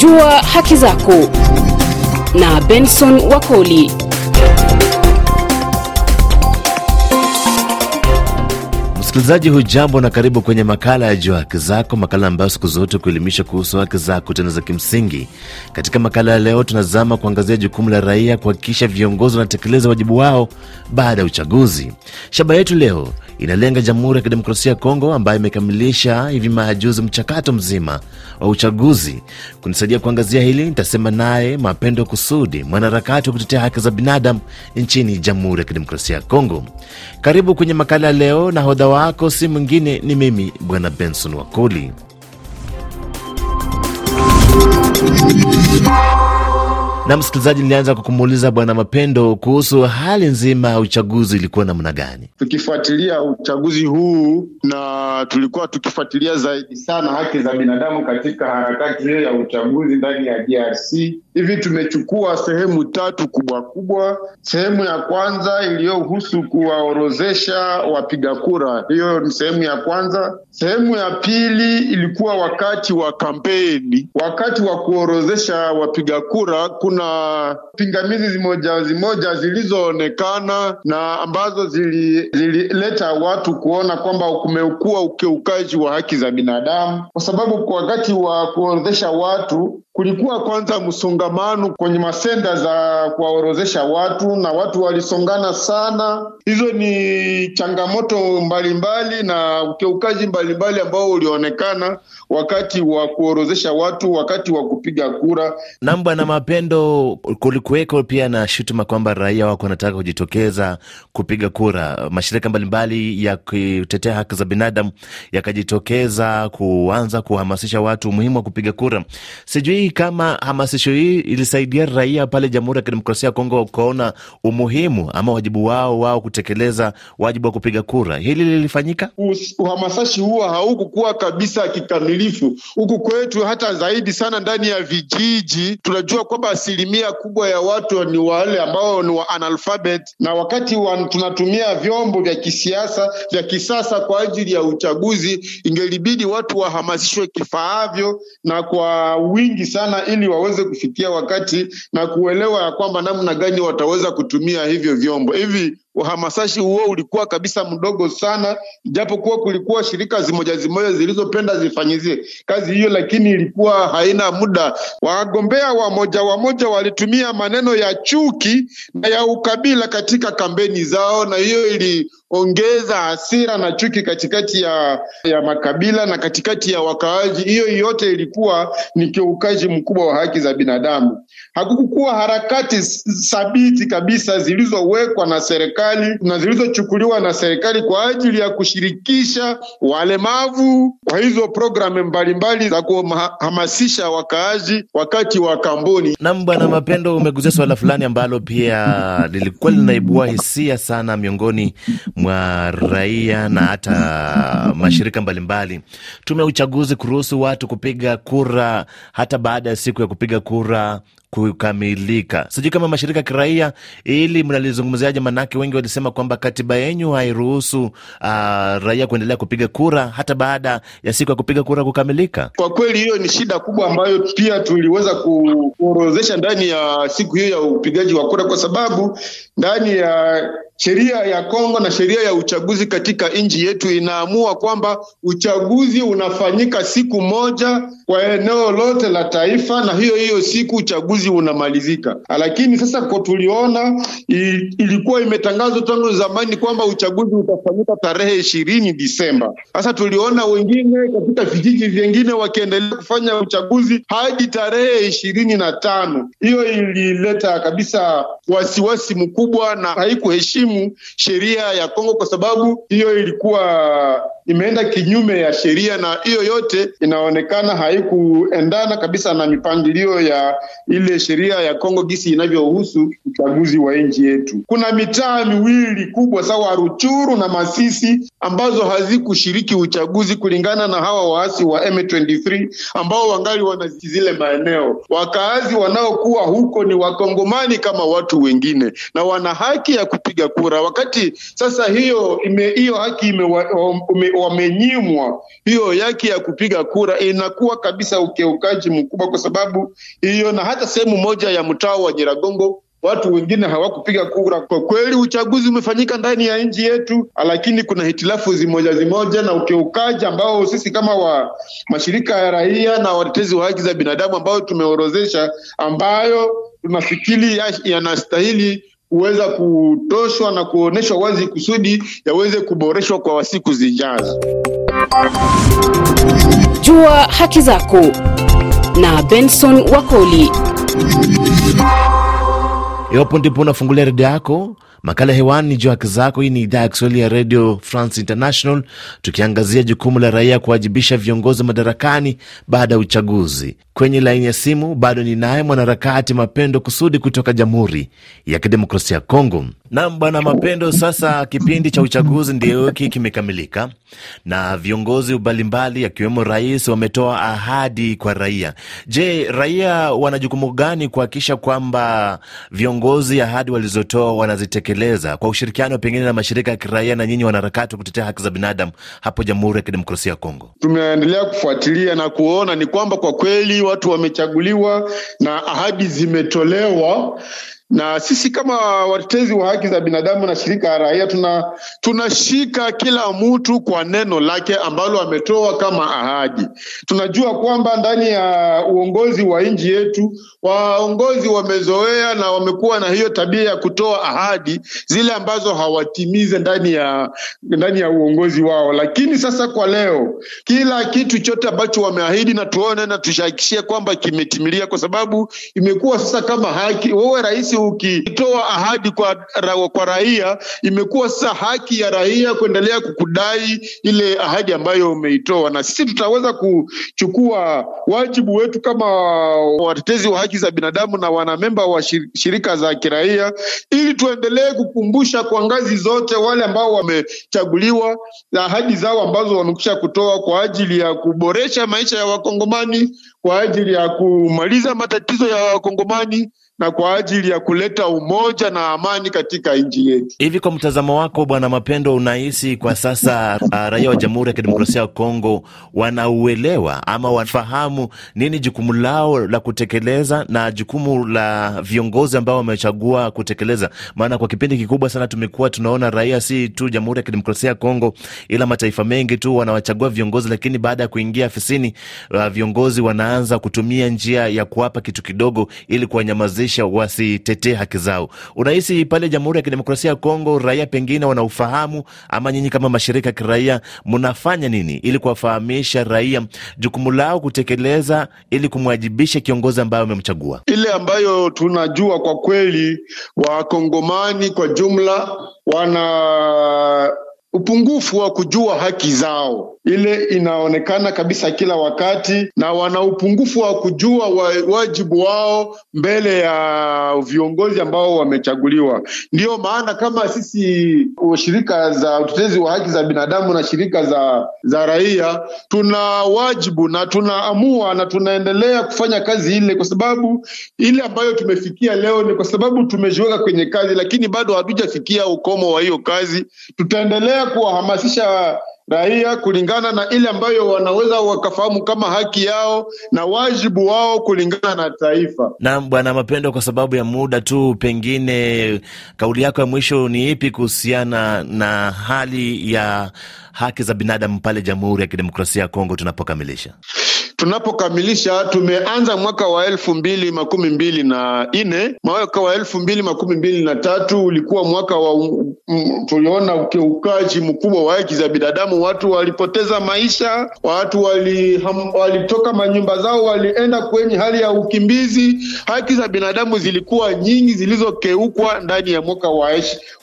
Jua haki zako na Benson Wakoli. Msikilizaji hujambo na karibu kwenye makala ya Jua Haki Zako, makala ambayo siku zote kuelimisha kuhusu haki zako tena za kimsingi. Katika makala ya leo, tunazama kuangazia jukumu la raia kuhakikisha viongozi wanatekeleza wajibu wao baada ya uchaguzi. Shaba yetu leo inalenga Jamhuri ya Kidemokrasia ya Kongo ambayo imekamilisha hivi majuzi mchakato mzima wa uchaguzi. Kunisaidia kuangazia hili, nitasema naye Mapendo Kusudi, mwanaharakati wa kutetea haki za binadamu nchini Jamhuri ya Kidemokrasia ya Kongo. Karibu kwenye makala ya leo, na hodha wako si mwingine ni mimi Bwana Benson Wakoli. Na msikilizaji, nilianza kwa Bwana Mapendo kuhusu hali nzima ya uchaguzi ilikuwa namna gani? Tukifuatilia uchaguzi huu na tulikuwa tukifuatilia zaidi sana haki za binadamu katika harakati hiyo ya uchaguzi ndani ya DRC. Hivi tumechukua sehemu tatu kubwa kubwa. Sehemu ya kwanza iliyohusu kuwaorozesha wapiga kura, hiyo ni sehemu ya kwanza. Sehemu ya pili ilikuwa wakati wa kampeni, wakati wa kuorozesha wapiga kura kuna pingamizi zimoja zimoja zilizoonekana na ambazo zilileta zili watu kuona kwamba kumekuwa ukiukaji wa haki za binadamu, kwa sababu kwa wakati wa kuorodhesha watu kulikuwa kwanza msongamano kwenye masenda za kuwaorozesha watu na watu walisongana sana. Hizo ni changamoto mbalimbali na ukiukaji mbalimbali ambao ulionekana wakati wa kuorozesha watu, wakati wa kupiga kura. Nam Bwana Mapendo, kulikuweko pia na shutuma kwamba raia wako wanataka kujitokeza kupiga kura. Mashirika mbalimbali ya kutetea haki za binadamu yakajitokeza kuanza kuhamasisha watu umuhimu wa kupiga kura. Sijui kama hamasisho hii ilisaidia raia pale Jamhuri ya Kidemokrasia ya Kongo kuona umuhimu ama wajibu wao wao kutekeleza wajibu wa kupiga kura. Hili lilifanyika? Uhamasashi huo haukukuwa kabisa kikamilifu huku kwetu, hata zaidi sana ndani ya vijiji. Tunajua kwamba asilimia kubwa ya watu ni wale ambao ni wa analfabet, na wakati wa, tunatumia vyombo vya kisiasa vya kisasa kwa ajili ya uchaguzi, ingelibidi watu wahamasishwe kifaavyo na kwa wingi sana ili waweze kufikia wakati na kuelewa ya kwamba namna gani wataweza kutumia hivyo vyombo hivi uhamasashi huo ulikuwa kabisa mdogo sana, japokuwa kulikuwa shirika zimoja zimoja zilizopenda zifanyizie kazi hiyo, lakini ilikuwa haina muda. Wagombea wamoja wamoja walitumia maneno ya chuki na ya ukabila katika kampeni zao, na hiyo iliongeza hasira na chuki katikati ya, ya makabila na katikati ya wakaaji. Hiyo yote ilikuwa ni kiukaji mkubwa wa haki za binadamu. Hakukuwa harakati thabiti kabisa zilizowekwa na serikali na zilizochukuliwa na serikali kwa ajili ya kushirikisha walemavu kwa hizo programu mbalimbali za kuhamasisha wakaaji wakati wa kampeni. Naam, Bwana Mapendo, umeguzia swala fulani ambalo pia lilikuwa linaibua hisia sana miongoni mwa raia na hata mashirika mbalimbali. Tume ya uchaguzi kuruhusu watu kupiga kura hata baada ya siku ya kupiga kura kukamilika. Sijui kama mashirika ya kiraia ili mnalizungumziaje? Manake wengi walisema kwamba katiba yenyu hairuhusu uh, raia kuendelea kupiga kura hata baada ya siku ya kupiga kura kukamilika. Kwa kweli hiyo ni shida kubwa ambayo pia tuliweza kuorozesha ndani ya siku hiyo ya upigaji wa kura, kwa sababu ndani ya sheria ya Kongo na sheria ya uchaguzi katika nchi yetu inaamua kwamba uchaguzi unafanyika siku moja kwa eneo lote la taifa, na hiyo hiyo siku uchaguzi unamalizika. Lakini sasa kwa tuliona ilikuwa imetangazwa tangu zamani kwamba uchaguzi utafanyika tarehe ishirini Disemba. Sasa tuliona wengine katika vijiji vyengine wakiendelea kufanya uchaguzi hadi tarehe ishirini na tano. Hiyo ilileta kabisa wasiwasi mkubwa na haikuheshimu sheria ya Kongo kwa sababu hiyo ilikuwa imeenda kinyume ya sheria, na hiyo yote inaonekana haikuendana kabisa na mipangilio ya ile sheria ya Kongo gisi inavyohusu uchaguzi wa nchi yetu. Kuna mitaa miwili kubwa sawa, Ruchuru na Masisi, ambazo hazikushiriki uchaguzi kulingana na hawa waasi wa M23 ambao wangali wana zile maeneo. Wakaazi wanaokuwa huko ni wakongomani kama watu wengine, na wana haki ya kupiga kura. Wakati sasa hiyo ime, hiyo haki wamenyimwa hiyo haki ya kupiga kura, inakuwa kabisa ukeukaji mkubwa, kwa sababu hiyo, na hata sehemu moja ya mtaa wa Nyiragongo watu wengine hawakupiga kura. Kwa kweli uchaguzi umefanyika ndani ya nchi yetu, lakini kuna hitilafu zimoja zimoja na ukiukaji ambao sisi kama wa mashirika ya raia na watetezi wa haki za binadamu ambao tumeorozesha, ambayo tunafikiri yanastahili kuweza kutoshwa na kuonyeshwa wazi kusudi yaweze kuboreshwa kwa siku zijazo. Jua haki zako na Benson Wakoli. Iwapo ndipo unafungulia redio yako, makala hewani ni juu haki zako. Hii ni idhaa ya Kiswahili ya Radio France International, tukiangazia jukumu la raia kuwajibisha viongozi madarakani baada ya uchaguzi. Kwenye laini ya simu bado ninaye mwanaharakati Mapendo Kusudi kutoka Jamhuri ya Kidemokrasia ya Kongo. Naam, Bwana Mapendo, sasa kipindi cha uchaguzi ndio hiki kimekamilika na viongozi mbalimbali akiwemo rais wametoa ahadi kwa raia. Je, raia wana jukumu gani kuhakikisha kwamba viongozi ahadi walizotoa wanazitekeleza kwa ushirikiano pengine na mashirika ya kiraia na nyinyi wanaharakati wa kutetea haki za binadamu hapo Jamhuri ya Kidemokrasia ya Kongo? Tumeendelea kufuatilia na kuona ni kwamba kwa kweli watu wamechaguliwa na ahadi zimetolewa na sisi kama watetezi wa haki za binadamu na shirika la raia tuna tunashika kila mtu kwa neno lake ambalo ametoa kama ahadi. Tunajua kwamba ndani ya uongozi wa nchi yetu waongozi wamezoea na wamekuwa na hiyo tabia ya kutoa ahadi zile ambazo hawatimize ndani ya ndani ya uongozi wao. Lakini sasa kwa leo, kila kitu chote ambacho wameahidi na tuone na tushahakishie kwamba kimetimilia, kwa sababu imekuwa sasa kama haki. Wewe rais ukitoa ahadi kwa, ra, kwa raia imekuwa sasa haki ya raia kuendelea kukudai ile ahadi ambayo umeitoa, na sisi tutaweza kuchukua wajibu wetu kama watetezi wa haki za binadamu na wanamemba wa shirika za kiraia ili tuendelee kukumbusha kwa ngazi zote wale ambao wamechaguliwa ahadi zao ambazo wamekwisha kutoa kwa ajili ya kuboresha maisha ya Wakongomani, kwa ajili ya kumaliza matatizo ya Wakongomani na kwa ajili ya kuleta umoja na amani katika nchi yetu. Hivi kwa mtazamo wako, Bwana Mapendo, unahisi kwa sasa uh, raia wa Jamhuri ya Kidemokrasia ya Kongo wanauelewa ama wanafahamu nini jukumu lao la kutekeleza na jukumu la viongozi ambao wamechagua kutekeleza? Maana kwa kipindi kikubwa sana tumekuwa tunaona raia si tu Jamhuri ya Kidemokrasia ya Kongo, ila mataifa mengi tu wanawachagua viongozi, lakini baada ya kuingia afisini uh, viongozi wanaanza kutumia njia ya kuwapa kitu kidogo ili kuwanyamazisha wasitetee haki zao. Unahisi pale Jamhuri ya Kidemokrasia ya Kongo raia pengine wanaufahamu, ama nyinyi kama mashirika ya kiraia mnafanya nini ili kuwafahamisha raia jukumu lao kutekeleza ili kumwajibisha kiongozi ambayo wamemchagua? Ile ambayo tunajua kwa kweli, Wakongomani kwa jumla wana upungufu wa kujua haki zao, ile inaonekana kabisa kila wakati, na wana upungufu wa kujua wajibu wao mbele ya viongozi ambao wamechaguliwa. Ndiyo maana kama sisi shirika za utetezi wa haki za binadamu na shirika za, za raia tuna wajibu na tunaamua na tunaendelea kufanya kazi ile, kwa sababu ile ambayo tumefikia leo ni kwa sababu tumejiweka kwenye kazi, lakini bado hatujafikia ukomo wa hiyo kazi. Tutaendelea kuwahamasisha raia kulingana na ile ambayo wanaweza wakafahamu kama haki yao na wajibu wao kulingana na taifa. Naam, Bwana Mapendo, kwa sababu ya muda tu, pengine kauli yako ya mwisho ni ipi kuhusiana na hali ya haki za binadamu pale Jamhuri ya Kidemokrasia ya Kongo tunapokamilisha? Tunapokamilisha, tumeanza mwaka wa elfu mbili makumi mbili na nne. Mwaka wa elfu mbili makumi mbili na tatu ulikuwa mwaka wa um, tuliona ukiukaji mkubwa wa haki za binadamu. Watu walipoteza maisha, watu walitoka manyumba zao, walienda kwenye hali ya ukimbizi. Haki za binadamu zilikuwa nyingi zilizokeukwa ndani ya mwaka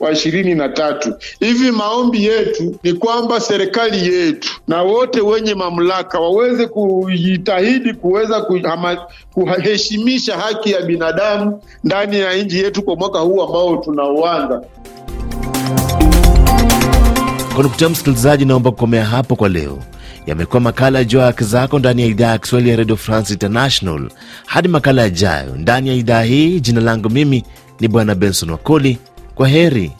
wa ishirini na tatu. Hivi maombi yetu ni kwamba serikali yetu na wote wenye mamlaka waweze kujitahidi kuweza kuheshimisha haki ya binadamu ndani ya nchi yetu kwa mwaka huu ambao tunauanza. Kwa nukta msikilizaji, naomba kukomea hapo kwa leo. Yamekuwa makala ya Jua Haki Zako ndani ya idhaa ya Kiswahili ya Radio France International. Hadi makala yajayo ndani ya idhaa hii, jina langu mimi ni Bwana Benson Wakoli. Kwa heri.